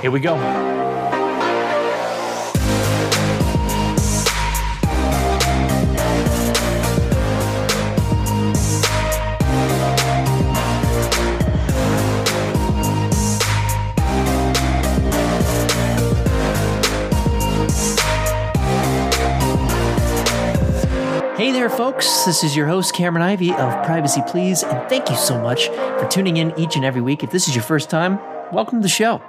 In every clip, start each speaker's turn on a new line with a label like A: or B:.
A: Here we go. Hey there, folks. This is your host, Cameron Ivy of Privacy Please, and thank you so much for tuning in each and every week. If this is your first time, welcome to the show.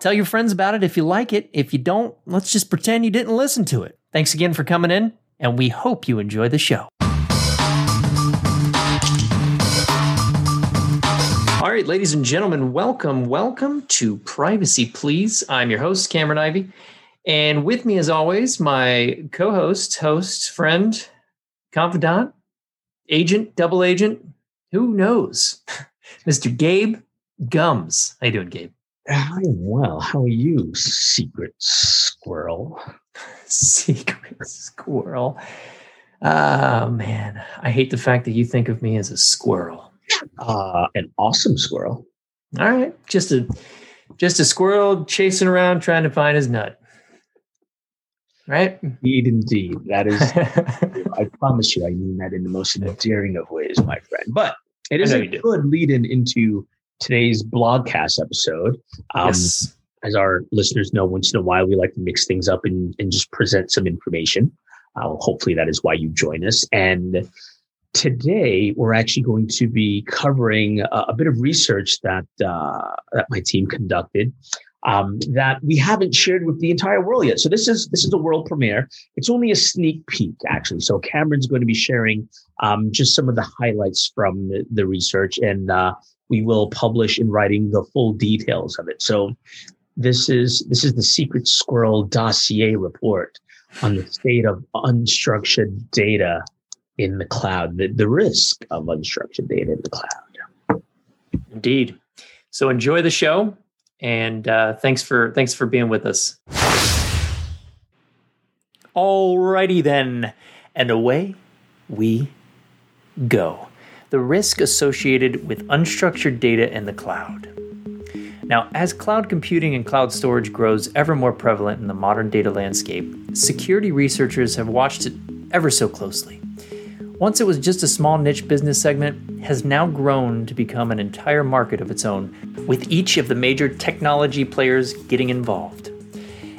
A: Tell your friends about it if you like it. If you don't, let's just pretend you didn't listen to it. Thanks again for coming in, and we hope you enjoy the show. All right, ladies and gentlemen, welcome, welcome to Privacy Please. I'm your host, Cameron Ivy. And with me, as always, my co host, host, friend, confidant, agent, double agent, who knows? Mr. Gabe Gumbs. How you doing, Gabe?
B: I am well. How are you, secret squirrel?
A: Secret squirrel. Oh man, I hate the fact that you think of me as a squirrel.
B: Uh, an awesome squirrel.
A: All right, just a just a squirrel chasing around trying to find his nut. Right?
B: Indeed, indeed. That is, I promise you, I mean that in the most endearing of ways, my friend. But it is a good lead in into today's blogcast episode. Um,
A: yes.
B: As our listeners know, once in a while, we like to mix things up and, and just present some information. Uh, hopefully, that is why you join us. And today, we're actually going to be covering a, a bit of research that uh, that my team conducted um, that we haven't shared with the entire world yet. So this is this is a world premiere. It's only a sneak peek, actually. So Cameron's going to be sharing um, just some of the highlights from the, the research, and uh, we will publish in writing the full details of it. So this is this is the Secret Squirrel dossier report on the state of unstructured data in the cloud, the, the risk of unstructured data in the cloud.
A: Indeed. So enjoy the show, and uh, thanks for thanks for being with us. Alrighty then, and away we go. The risk associated with unstructured data in the cloud. Now, as cloud computing and cloud storage grows ever more prevalent in the modern data landscape, security researchers have watched it ever so closely. Once it was just a small niche business segment, has now grown to become an entire market of its own, with each of the major technology players getting involved.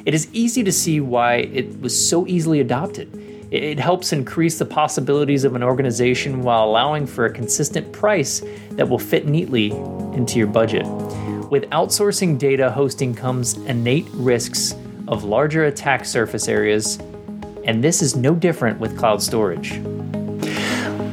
A: It is easy to see why it was so easily adopted. It helps increase the possibilities of an organization while allowing for a consistent price that will fit neatly into your budget. With outsourcing data hosting comes innate risks of larger attack surface areas, and this is no different with cloud storage.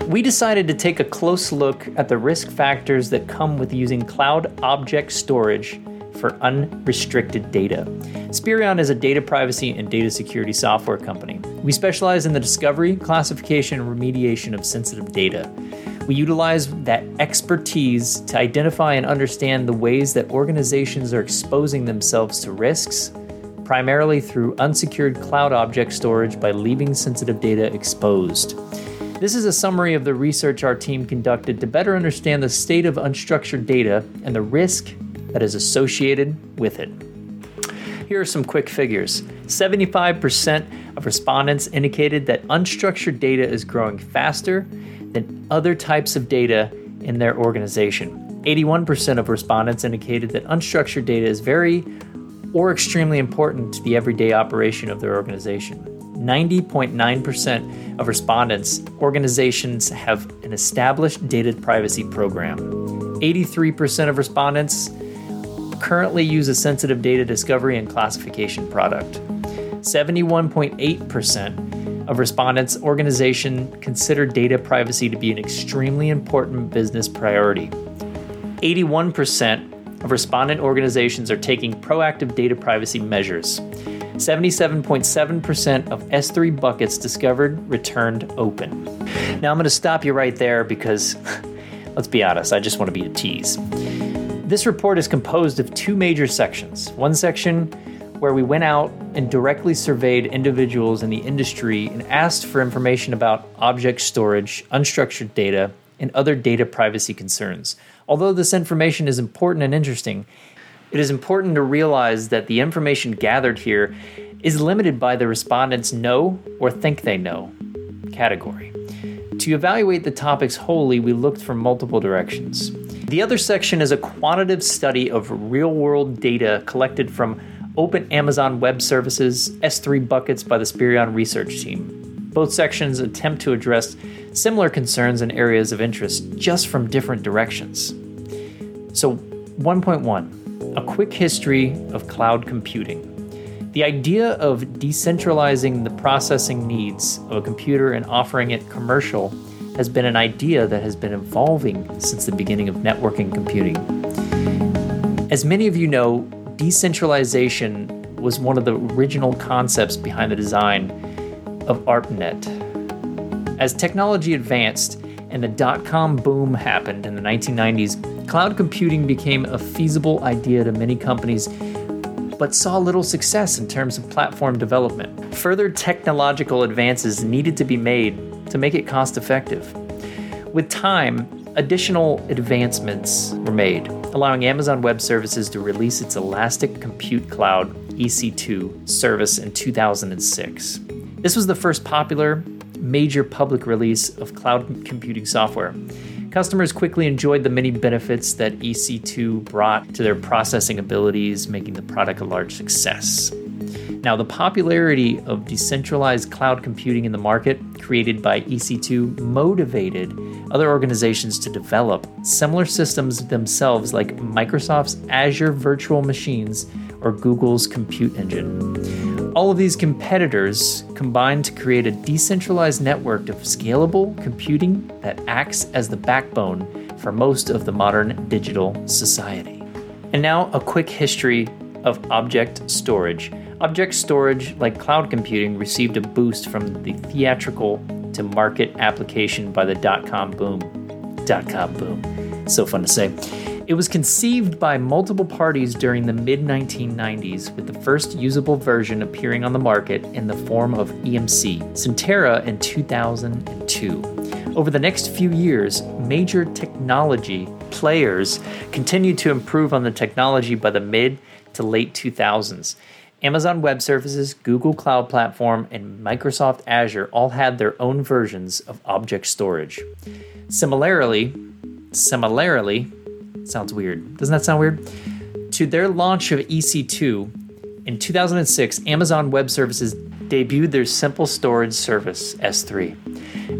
A: We decided to take a close look at the risk factors that come with using cloud object storage for unrestricted data. Spirion is a data privacy and data security software company. We specialize in the discovery, classification, and remediation of sensitive data. We utilize that expertise to identify and understand the ways that organizations are exposing themselves to risks, primarily through unsecured cloud object storage by leaving sensitive data exposed. This is a summary of the research our team conducted to better understand the state of unstructured data and the risk that is associated with it. Here are some quick figures 75% of respondents indicated that unstructured data is growing faster than other types of data in their organization. 81% of respondents indicated that unstructured data is very or extremely important to the everyday operation of their organization. 90.9% of respondents, organizations have an established data privacy program. 83% of respondents currently use a sensitive data discovery and classification product. 71.8% of respondents' organization consider data privacy to be an extremely important business priority. 81% of respondent organizations are taking proactive data privacy measures. 77.7% of S3 buckets discovered returned open. Now I'm going to stop you right there because, let's be honest, I just want to be a tease. This report is composed of two major sections. One section where we went out and directly surveyed individuals in the industry and asked for information about object storage, unstructured data, and other data privacy concerns. Although this information is important and interesting, It is important to realize that the information gathered here is limited by the respondents' know or think they know category. To evaluate the topics wholly, we looked from multiple directions. The other section is a quantitative study of real world data collected from Open Amazon Web Services S3 buckets by the Spirion research team. Both sections attempt to address similar concerns and areas of interest just from different directions. So, 1.1 A quick history of cloud computing. The idea of decentralizing the processing needs of a computer and offering it commercial has been an idea that has been evolving since the beginning of networking computing. As many of you know, decentralization was one of the original concepts behind the design of ARPANET. As technology advanced and the dot com boom happened in the 1990s, cloud computing became a feasible idea to many companies but saw little success in terms of platform development. Further technological advances needed to be made to make it cost effective. With time, additional advancements were made, allowing Amazon Web Services to release its Elastic Compute Cloud EC2 service in 2006. This was the first popular, major public release of cloud computing software. Customers quickly enjoyed the many benefits that EC2 brought to their processing abilities, making the product a large success. Now, the popularity of decentralized cloud computing in the market created by EC2 motivated other organizations to develop similar systems themselves, like Microsoft's Azure Virtual Machines or Google's Compute Engine. All of these competitors combined to create a decentralized network of scalable computing that acts as the backbone for most of the modern digital society. And now, a quick history of object storage. Object storage, like cloud computing, received a boost from the theatrical to market application by the dot com boom. Dot com boom. So fun to say. It was conceived by multiple parties during the mid 1990s, with the first usable version appearing on the market in the form of EMC, Centera in 2002. Over the next few years, major technology players continued to improve on the technology by the mid to late 2000s. Amazon Web Services, Google Cloud Platform, and Microsoft Azure all had their own versions of object storage. Similarly, similarly, Sounds weird. Doesn't that sound weird? To their launch of EC2 in 2006, Amazon Web Services debuted their simple storage service, S3.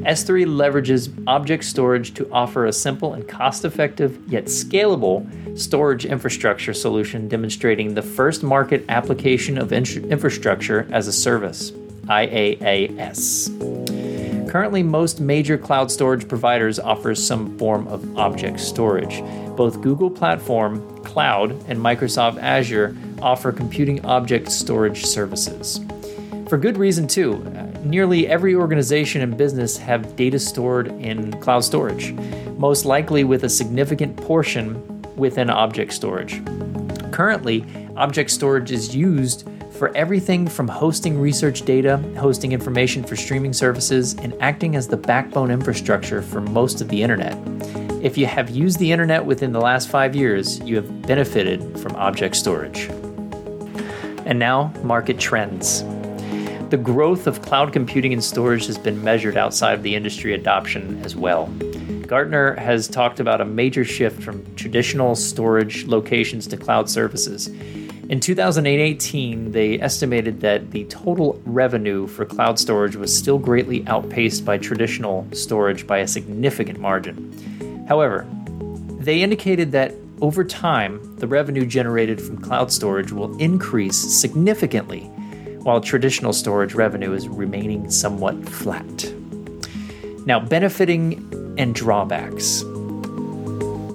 A: S3 leverages object storage to offer a simple and cost effective yet scalable storage infrastructure solution, demonstrating the first market application of infrastructure as a service, IaaS. Currently, most major cloud storage providers offer some form of object storage. Both Google Platform, Cloud, and Microsoft Azure offer computing object storage services. For good reason, too. Nearly every organization and business have data stored in cloud storage, most likely with a significant portion within object storage. Currently, object storage is used for everything from hosting research data, hosting information for streaming services, and acting as the backbone infrastructure for most of the internet. If you have used the internet within the last five years, you have benefited from object storage. And now, market trends. The growth of cloud computing and storage has been measured outside of the industry adoption as well. Gartner has talked about a major shift from traditional storage locations to cloud services. In 2018, they estimated that the total revenue for cloud storage was still greatly outpaced by traditional storage by a significant margin. However, they indicated that over time, the revenue generated from cloud storage will increase significantly, while traditional storage revenue is remaining somewhat flat. Now, benefiting and drawbacks.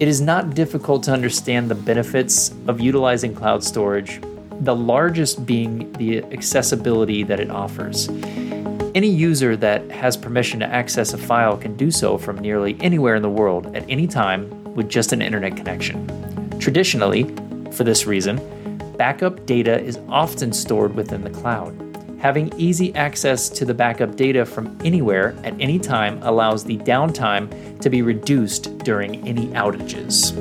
A: It is not difficult to understand the benefits of utilizing cloud storage, the largest being the accessibility that it offers. Any user that has permission to access a file can do so from nearly anywhere in the world at any time with just an internet connection. Traditionally, for this reason, backup data is often stored within the cloud. Having easy access to the backup data from anywhere at any time allows the downtime to be reduced during any outages.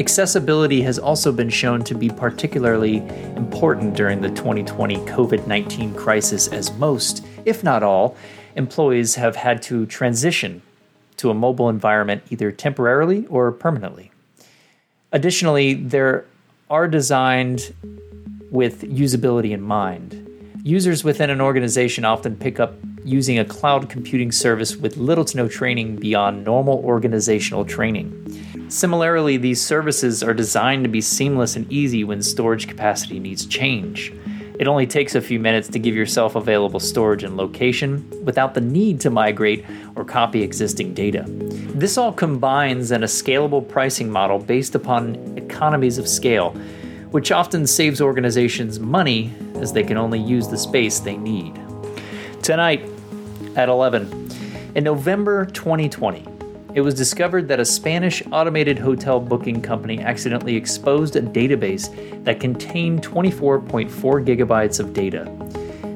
A: Accessibility has also been shown to be particularly important during the 2020 COVID 19 crisis, as most, if not all, employees have had to transition to a mobile environment either temporarily or permanently. Additionally, there are designed with usability in mind. Users within an organization often pick up using a cloud computing service with little to no training beyond normal organizational training. Similarly, these services are designed to be seamless and easy when storage capacity needs change. It only takes a few minutes to give yourself available storage and location without the need to migrate or copy existing data. This all combines in a scalable pricing model based upon economies of scale, which often saves organizations money as they can only use the space they need. Tonight at 11, in November 2020, it was discovered that a Spanish automated hotel booking company accidentally exposed a database that contained 24.4 gigabytes of data.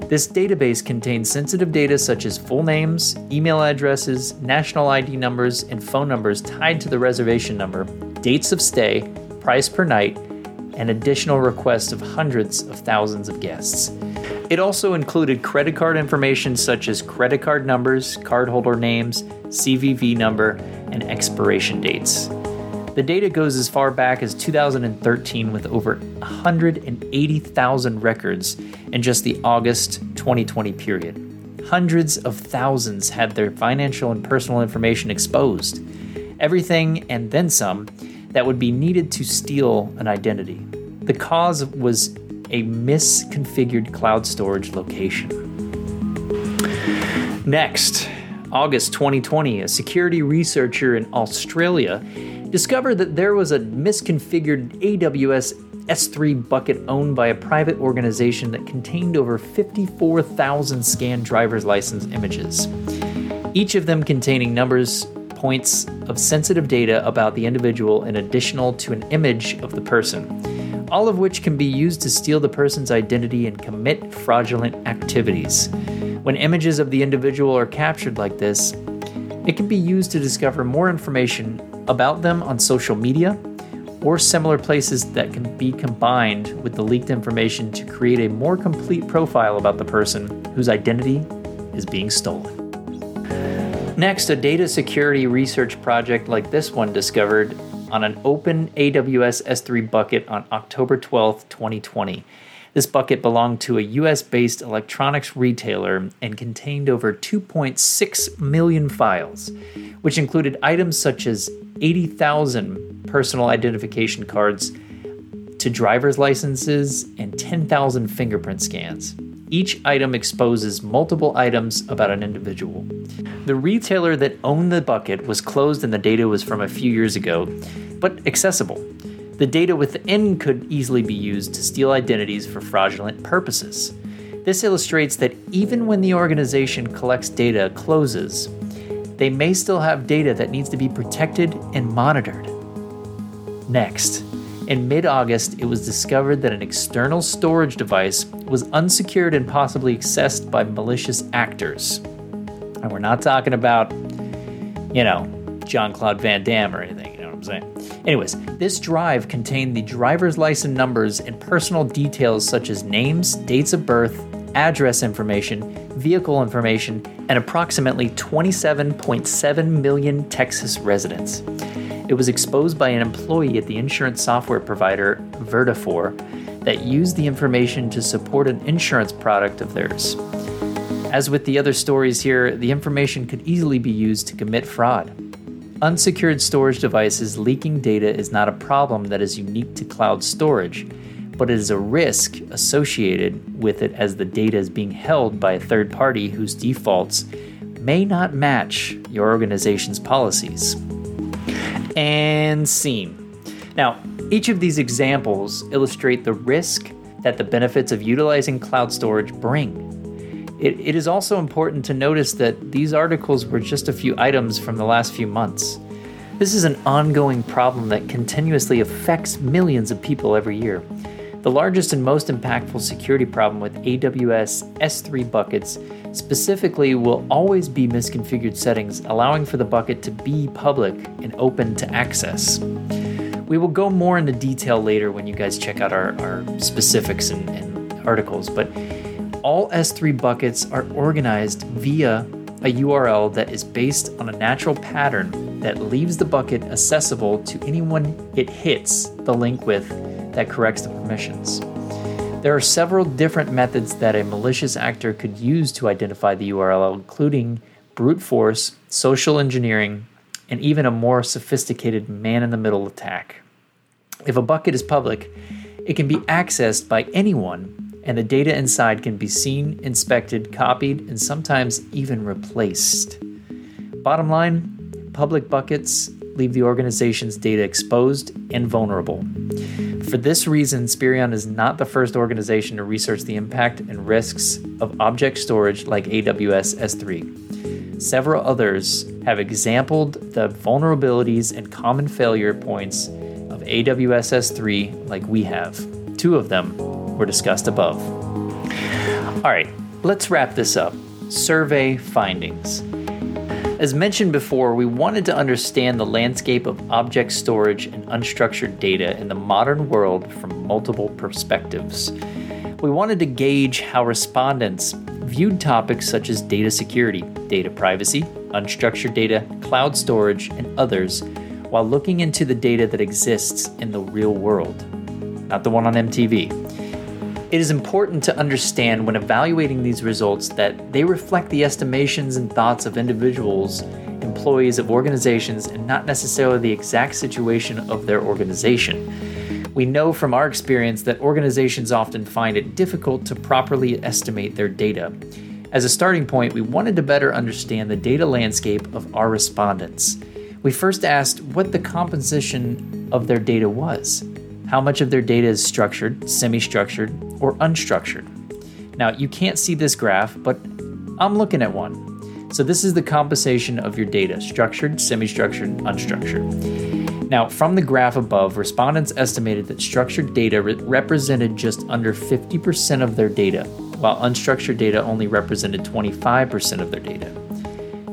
A: This database contained sensitive data such as full names, email addresses, national ID numbers, and phone numbers tied to the reservation number, dates of stay, price per night, and additional requests of hundreds of thousands of guests. It also included credit card information such as credit card numbers, cardholder names, CVV number, and expiration dates. The data goes as far back as 2013 with over 180,000 records in just the August 2020 period. Hundreds of thousands had their financial and personal information exposed. Everything and then some that would be needed to steal an identity. The cause was a misconfigured cloud storage location. Next, August 2020, a security researcher in Australia discovered that there was a misconfigured AWS S3 bucket owned by a private organization that contained over 54,000 scanned driver's license images, each of them containing numbers, points of sensitive data about the individual in additional to an image of the person, all of which can be used to steal the person's identity and commit fraudulent activities. When images of the individual are captured like this, it can be used to discover more information about them on social media or similar places that can be combined with the leaked information to create a more complete profile about the person whose identity is being stolen. Next, a data security research project like this one discovered on an open AWS S3 bucket on October 12, 2020. This bucket belonged to a US based electronics retailer and contained over 2.6 million files, which included items such as 80,000 personal identification cards to driver's licenses and 10,000 fingerprint scans. Each item exposes multiple items about an individual. The retailer that owned the bucket was closed and the data was from a few years ago, but accessible. The data within could easily be used to steal identities for fraudulent purposes. This illustrates that even when the organization collects data closes, they may still have data that needs to be protected and monitored. Next, in mid August, it was discovered that an external storage device was unsecured and possibly accessed by malicious actors. And we're not talking about, you know, Jean Claude Van Damme or anything, you know what I'm saying? Anyways, this drive contained the driver's license numbers and personal details such as names, dates of birth, address information, vehicle information, and approximately 27.7 million Texas residents. It was exposed by an employee at the insurance software provider Vertafore that used the information to support an insurance product of theirs. As with the other stories here, the information could easily be used to commit fraud. Unsecured storage devices leaking data is not a problem that is unique to cloud storage, but it is a risk associated with it as the data is being held by a third party whose defaults may not match your organization's policies. And scene. Now, each of these examples illustrate the risk that the benefits of utilizing cloud storage bring. It, it is also important to notice that these articles were just a few items from the last few months. This is an ongoing problem that continuously affects millions of people every year. The largest and most impactful security problem with AWS S3 buckets specifically will always be misconfigured settings, allowing for the bucket to be public and open to access. We will go more into detail later when you guys check out our, our specifics and, and articles, but all S3 buckets are organized via a URL that is based on a natural pattern that leaves the bucket accessible to anyone it hits the link with that corrects the permissions. There are several different methods that a malicious actor could use to identify the URL, including brute force, social engineering, and even a more sophisticated man in the middle attack. If a bucket is public, it can be accessed by anyone, and the data inside can be seen, inspected, copied, and sometimes even replaced. Bottom line public buckets leave the organization's data exposed and vulnerable. For this reason, Spirion is not the first organization to research the impact and risks of object storage like AWS S3. Several others have exampled the vulnerabilities and common failure points of AWS S3 like we have. Two of them were discussed above. All right, let's wrap this up. Survey findings. As mentioned before, we wanted to understand the landscape of object storage and unstructured data in the modern world from multiple perspectives. We wanted to gauge how respondents viewed topics such as data security, data privacy, unstructured data, cloud storage, and others while looking into the data that exists in the real world, not the one on MTV. It is important to understand when evaluating these results that they reflect the estimations and thoughts of individuals, employees of organizations, and not necessarily the exact situation of their organization. We know from our experience that organizations often find it difficult to properly estimate their data. As a starting point, we wanted to better understand the data landscape of our respondents. We first asked what the composition of their data was how much of their data is structured, semi structured, or unstructured. Now, you can't see this graph, but I'm looking at one. So, this is the composition of your data structured, semi structured, unstructured. Now, from the graph above, respondents estimated that structured data re- represented just under 50% of their data, while unstructured data only represented 25% of their data.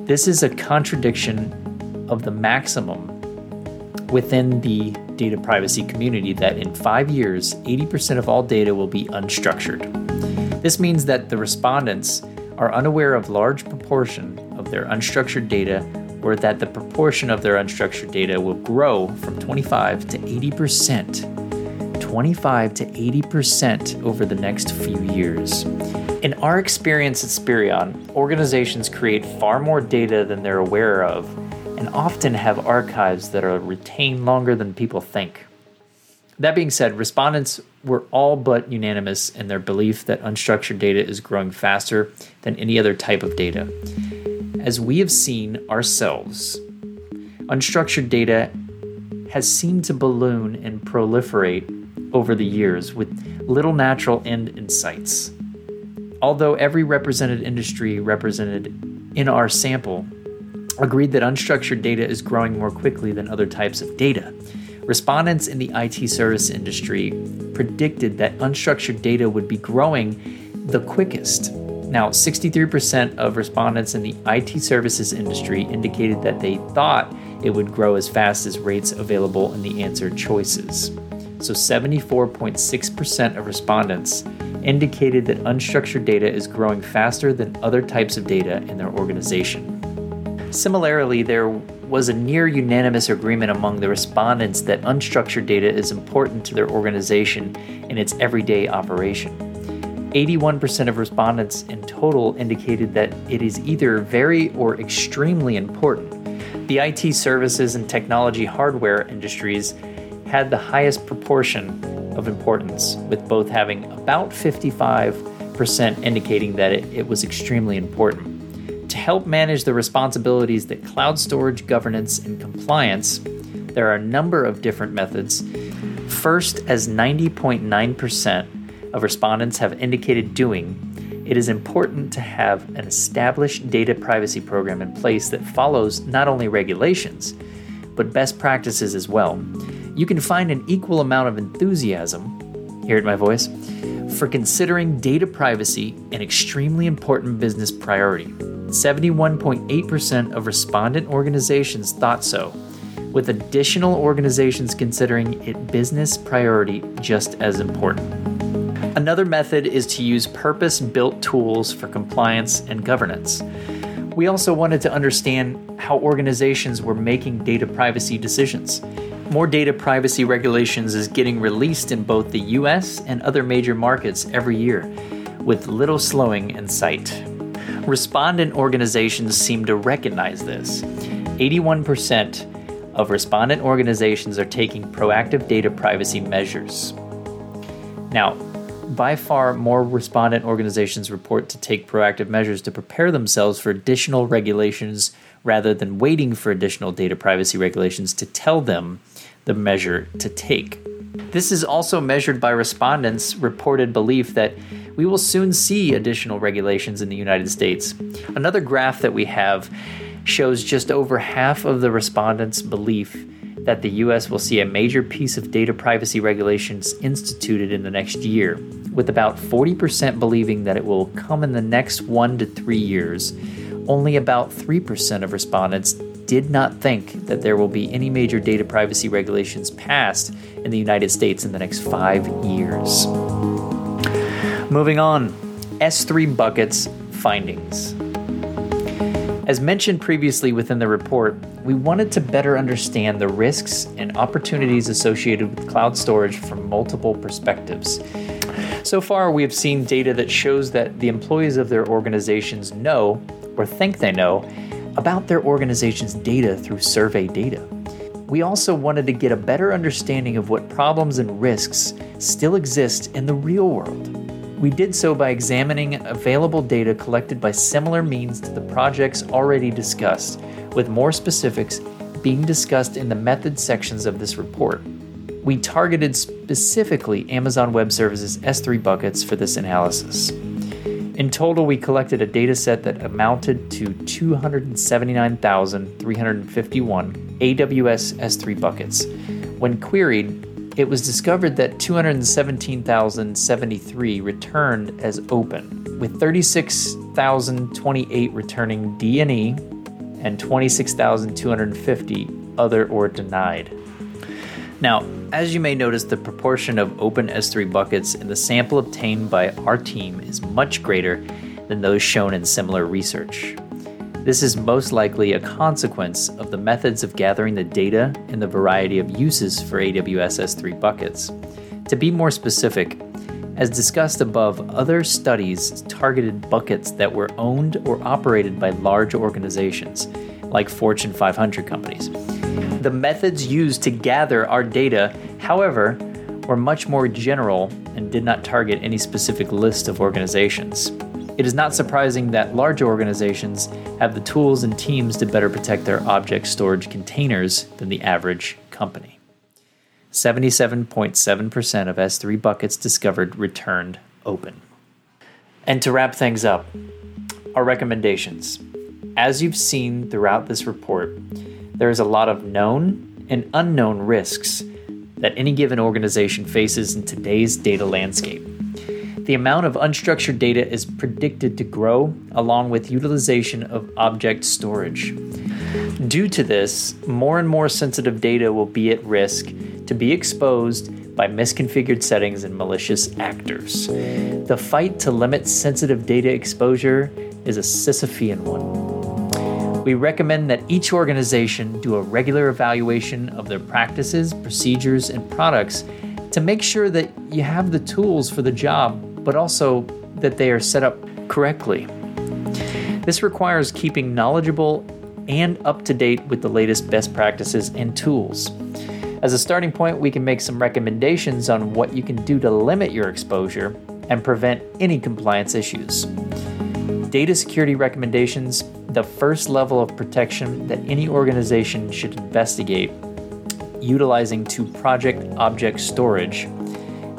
A: This is a contradiction of the maximum within the data privacy community that in five years, 80% of all data will be unstructured. This means that the respondents are unaware of large proportion of their unstructured data or that the proportion of their unstructured data will grow from 25 to 80%. 25 to 80% over the next few years. In our experience at Spirion, organizations create far more data than they're aware of and often have archives that are retained longer than people think. That being said, respondents were all but unanimous in their belief that unstructured data is growing faster than any other type of data. As we have seen ourselves, unstructured data has seemed to balloon and proliferate over the years with little natural end in sights. Although every represented industry represented in our sample agreed that unstructured data is growing more quickly than other types of data. Respondents in the IT service industry predicted that unstructured data would be growing the quickest. Now, 63% of respondents in the IT services industry indicated that they thought it would grow as fast as rates available in the answer choices. So, 74.6% of respondents indicated that unstructured data is growing faster than other types of data in their organization. Similarly, there was a near unanimous agreement among the respondents that unstructured data is important to their organization in its everyday operation. 81% of respondents in total indicated that it is either very or extremely important. The IT services and technology hardware industries had the highest proportion of importance, with both having about 55% indicating that it, it was extremely important to help manage the responsibilities that cloud storage governance and compliance, there are a number of different methods. First, as 90.9% of respondents have indicated doing, it is important to have an established data privacy program in place that follows not only regulations, but best practices as well. You can find an equal amount of enthusiasm, hear it my voice, for considering data privacy an extremely important business priority. 71.8% of respondent organizations thought so, with additional organizations considering it business priority just as important. Another method is to use purpose built tools for compliance and governance. We also wanted to understand how organizations were making data privacy decisions. More data privacy regulations is getting released in both the US and other major markets every year, with little slowing in sight. Respondent organizations seem to recognize this. 81% of respondent organizations are taking proactive data privacy measures. Now, by far more respondent organizations report to take proactive measures to prepare themselves for additional regulations rather than waiting for additional data privacy regulations to tell them the measure to take. This is also measured by respondents' reported belief that we will soon see additional regulations in the United States. Another graph that we have shows just over half of the respondents' belief that the US will see a major piece of data privacy regulations instituted in the next year, with about 40% believing that it will come in the next one to three years. Only about 3% of respondents did not think that there will be any major data privacy regulations passed in the United States in the next five years. Moving on, S3 buckets findings. As mentioned previously within the report, we wanted to better understand the risks and opportunities associated with cloud storage from multiple perspectives. So far, we have seen data that shows that the employees of their organizations know, or think they know, about their organization's data through survey data. We also wanted to get a better understanding of what problems and risks still exist in the real world. We did so by examining available data collected by similar means to the projects already discussed, with more specifics being discussed in the method sections of this report. We targeted specifically Amazon Web Services S3 buckets for this analysis. In total, we collected a data set that amounted to 279,351 AWS S3 buckets. When queried, it was discovered that 217,073 returned as open, with 36,028 returning D&E and 26,250 other or denied. Now, as you may notice, the proportion of open S3 buckets in the sample obtained by our team is much greater than those shown in similar research. This is most likely a consequence of the methods of gathering the data and the variety of uses for AWS S3 buckets. To be more specific, as discussed above, other studies targeted buckets that were owned or operated by large organizations, like Fortune 500 companies. The methods used to gather our data, however, were much more general and did not target any specific list of organizations. It is not surprising that large organizations have the tools and teams to better protect their object storage containers than the average company. 77.7% of S3 buckets discovered returned open. And to wrap things up, our recommendations. As you've seen throughout this report, there is a lot of known and unknown risks that any given organization faces in today's data landscape the amount of unstructured data is predicted to grow along with utilization of object storage. Due to this, more and more sensitive data will be at risk to be exposed by misconfigured settings and malicious actors. The fight to limit sensitive data exposure is a Sisyphean one. We recommend that each organization do a regular evaluation of their practices, procedures, and products to make sure that you have the tools for the job but also that they are set up correctly. This requires keeping knowledgeable and up to date with the latest best practices and tools. As a starting point, we can make some recommendations on what you can do to limit your exposure and prevent any compliance issues. Data security recommendations, the first level of protection that any organization should investigate, utilizing to project object storage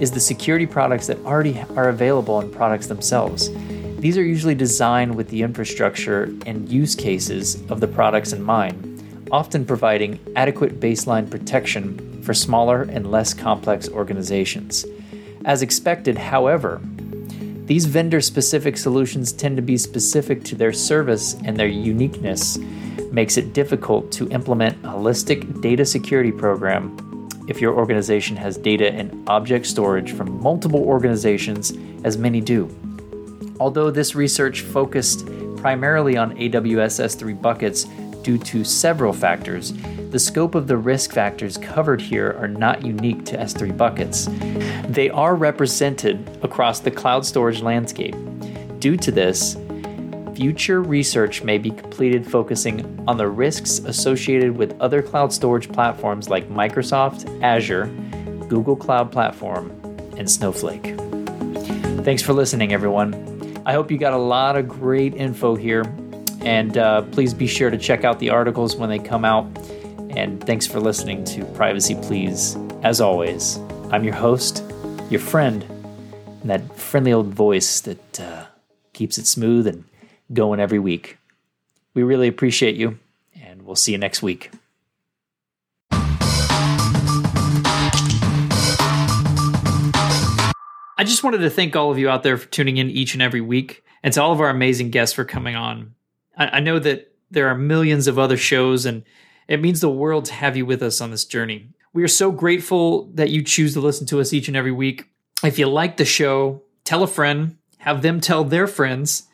A: is the security products that already are available in products themselves. These are usually designed with the infrastructure and use cases of the products in mind, often providing adequate baseline protection for smaller and less complex organizations. As expected, however, these vendor specific solutions tend to be specific to their service and their uniqueness, makes it difficult to implement a holistic data security program if your organization has data and object storage from multiple organizations, as many do. Although this research focused primarily on AWS S3 buckets due to several factors, the scope of the risk factors covered here are not unique to S3 buckets. They are represented across the cloud storage landscape. Due to this, future research may be completed focusing on the risks associated with other cloud storage platforms like Microsoft, Azure, Google Cloud Platform, and Snowflake. Thanks for listening, everyone. I hope you got a lot of great info here, and uh, please be sure to check out the articles when they come out. And thanks for listening to Privacy Please. As always, I'm your host, your friend, and that friendly old voice that uh, keeps it smooth and going every week. We really appreciate you, and we'll see you next week. I just wanted to thank all of you out there for tuning in each and every week, and to all of our amazing guests for coming on. I, I know that there are millions of other shows, and it means the world to have you with us on this journey. We are so grateful that you choose to listen to us each and every week. If you like the show, tell a friend, have them tell their friends,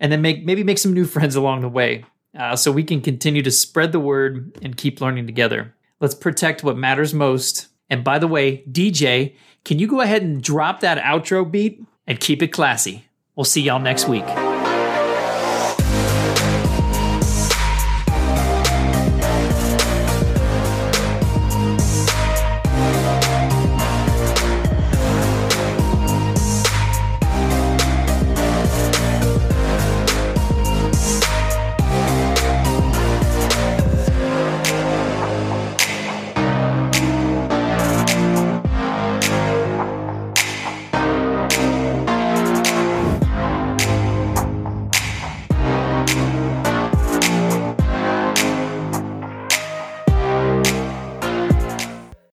A: and then make maybe make some new friends along the way uh, so we can continue to spread the word and keep learning together. Let's protect what matters most. And by the way, DJ, can you go ahead and drop that outro beat and keep it classy? We'll see y'all next week.